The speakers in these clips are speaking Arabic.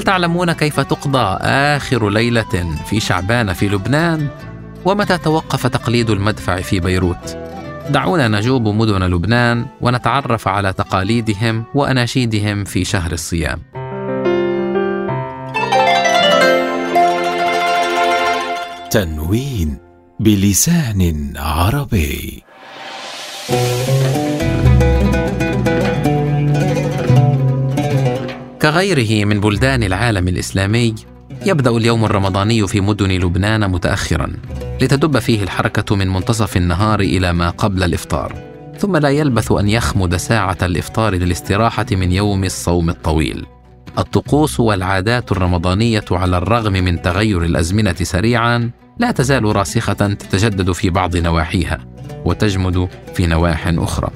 هل تعلمون كيف تقضى آخر ليلة في شعبان في لبنان؟ ومتى توقف تقليد المدفع في بيروت؟ دعونا نجوب مدن لبنان ونتعرف على تقاليدهم وأناشيدهم في شهر الصيام. تنوين بلسان عربي كغيره من بلدان العالم الإسلامي يبدأ اليوم الرمضاني في مدن لبنان متاخرا لتدب فيه الحركة من منتصف النهار إلى ما قبل الإفطار. ثم لا يلبث أن يخمد ساعة الإفطار للاستراحة من يوم الصوم الطويل. الطقوس والعادات الرمضانية على الرغم من تغير الأزمنة سريعا لا تزال راسخة تتجدد في بعض نواحيها وتجمد في نواح أخرى.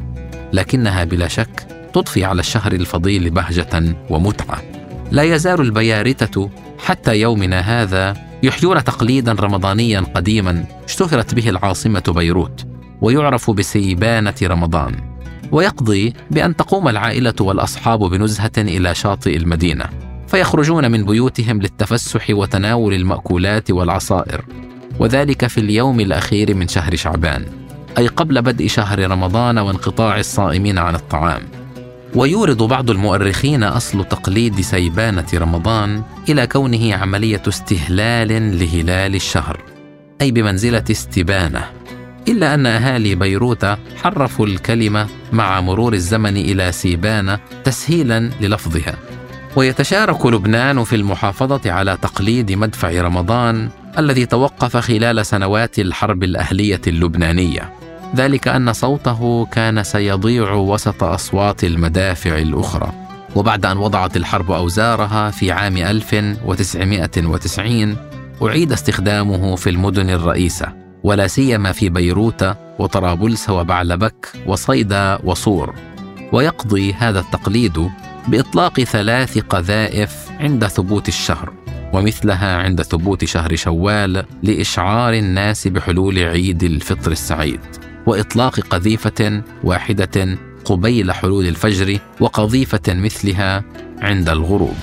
لكنها بلا شك تضفي على الشهر الفضيل بهجة ومتعة. لا يزال البيارته حتى يومنا هذا يحيون تقليدا رمضانيا قديما اشتهرت به العاصمة بيروت ويعرف بسيبانة رمضان ويقضي بأن تقوم العائلة والأصحاب بنزهة إلى شاطئ المدينة فيخرجون من بيوتهم للتفسح وتناول المأكولات والعصائر وذلك في اليوم الأخير من شهر شعبان أي قبل بدء شهر رمضان وانقطاع الصائمين عن الطعام. ويورد بعض المؤرخين أصل تقليد سيبانة رمضان إلى كونه عملية استهلال لهلال الشهر أي بمنزلة استبانة إلا أن أهالي بيروت حرفوا الكلمة مع مرور الزمن إلى سيبانة تسهيلا للفظها. ويتشارك لبنان في المحافظة على تقليد مدفع رمضان الذي توقف خلال سنوات الحرب الأهلية اللبنانية. ذلك أن صوته كان سيضيع وسط أصوات المدافع الأخرى. وبعد أن وضعت الحرب أوزارها في عام 1990 أعيد استخدامه في المدن الرئيسة ولا سيما في بيروت وطرابلس وبعلبك وصيدا وصور. ويقضي هذا التقليد بإطلاق ثلاث قذائف عند ثبوت الشهر ومثلها عند ثبوت شهر شوال لإشعار الناس بحلول عيد الفطر السعيد. وإطلاق قذيفة واحدة قبيل حلول الفجر وقذيفة مثلها عند الغروب.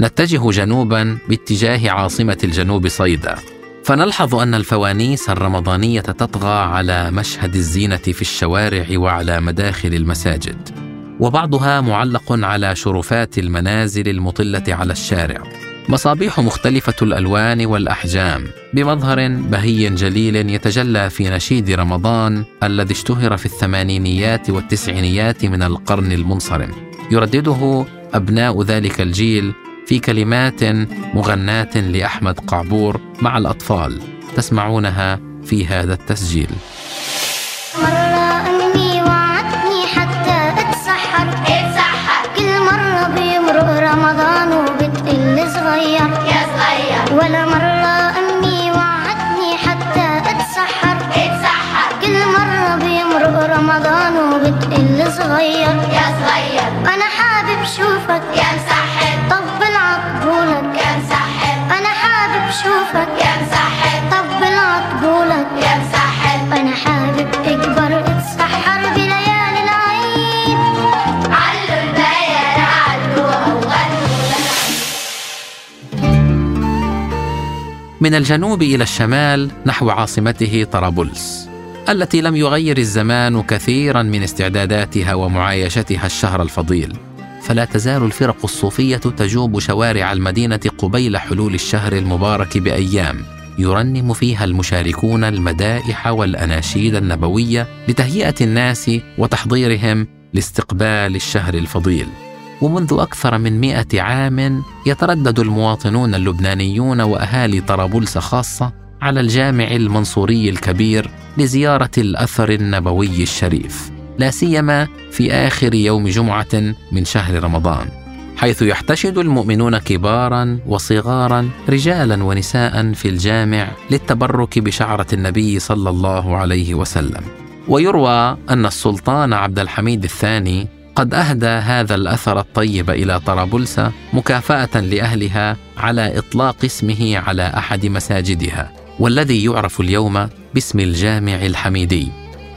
نتجه جنوبا باتجاه عاصمة الجنوب صيدا. فنلحظ أن الفوانيس الرمضانية تطغى على مشهد الزينة في الشوارع وعلى مداخل المساجد. وبعضها معلق على شرفات المنازل المطلة على الشارع. مصابيح مختلفة الألوان والأحجام. بمظهر بهي جليل يتجلى في نشيد رمضان الذي اشتهر في الثمانينيات والتسعينيات من القرن المنصرم. يردده أبناء ذلك الجيل في كلمات مغناة لأحمد قعبور مع الأطفال تسمعونها في هذا التسجيل. رمضان وبتقل صغير. يا صغير. حابب شوفك. يا مسحر طبل عطبولك يا مسحر أنا حابب شوفك. يا مسحر من الجنوب إلى الشمال نحو عاصمته طرابلس التي لم يغير الزمان كثيرا من استعداداتها ومعايشتها الشهر الفضيل. فلا تزال الفرق الصوفية تجوب شوارع المدينة قبيل حلول الشهر المبارك بأيام يرنم فيها المشاركون المدائح والأناشيد النبوية لتهيئة الناس وتحضيرهم لاستقبال الشهر الفضيل. ومنذ أكثر من مئة عام يتردد المواطنون اللبنانيون وأهالي طرابلس خاصة على الجامع المنصوري الكبير لزيارة الأثر النبوي الشريف لا سيما في آخر يوم جمعة من شهر رمضان حيث يحتشد المؤمنون كبارا وصغارا رجالا ونساء في الجامع للتبرك بشعرة النبي صلى الله عليه وسلم. ويروى أن السلطان عبد الحميد الثاني قد أهدى هذا الأثر الطيب إلى طرابلس مكافأة لأهلها على إطلاق اسمه على أحد مساجدها والذي يعرف اليوم باسم الجامع الحميدي.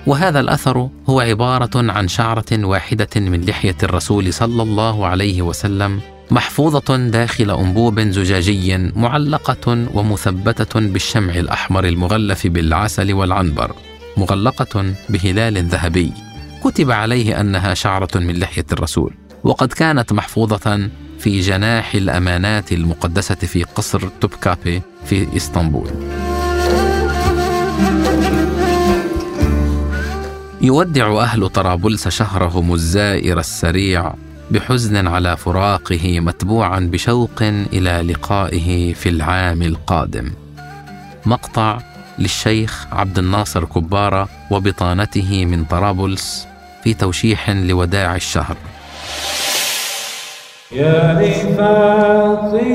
وهذا الأثر هو عبارة عن شعرة واحدة من لحية الرسول صلى الله عليه وسلم محفوظة داخل أنبوب زجاجي معلقة ومثبتة بالشمع الأحمر المغلف بالعسل والعنبر مغلقة بهلال ذهبي. كتب عليه أنها شعرة من لحية الرسول وقد كانت محفوظة في جناح الأمانات المقدسة في قصر توبكابي في إسطنبول. يودع أهل طرابلس شهرهم الزائر السريع بحزن على فراقه متبوعا بشوق إلى لقائه في العام القادم. مقطع للشيخ عبد الناصر كبارة وبطانته من طرابلس في توشيح لوداع الشهر. يا رفاقي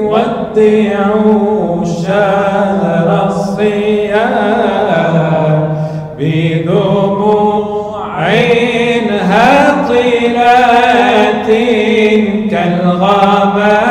ودعوا شهر الصيام بدموع هطلات كالغمام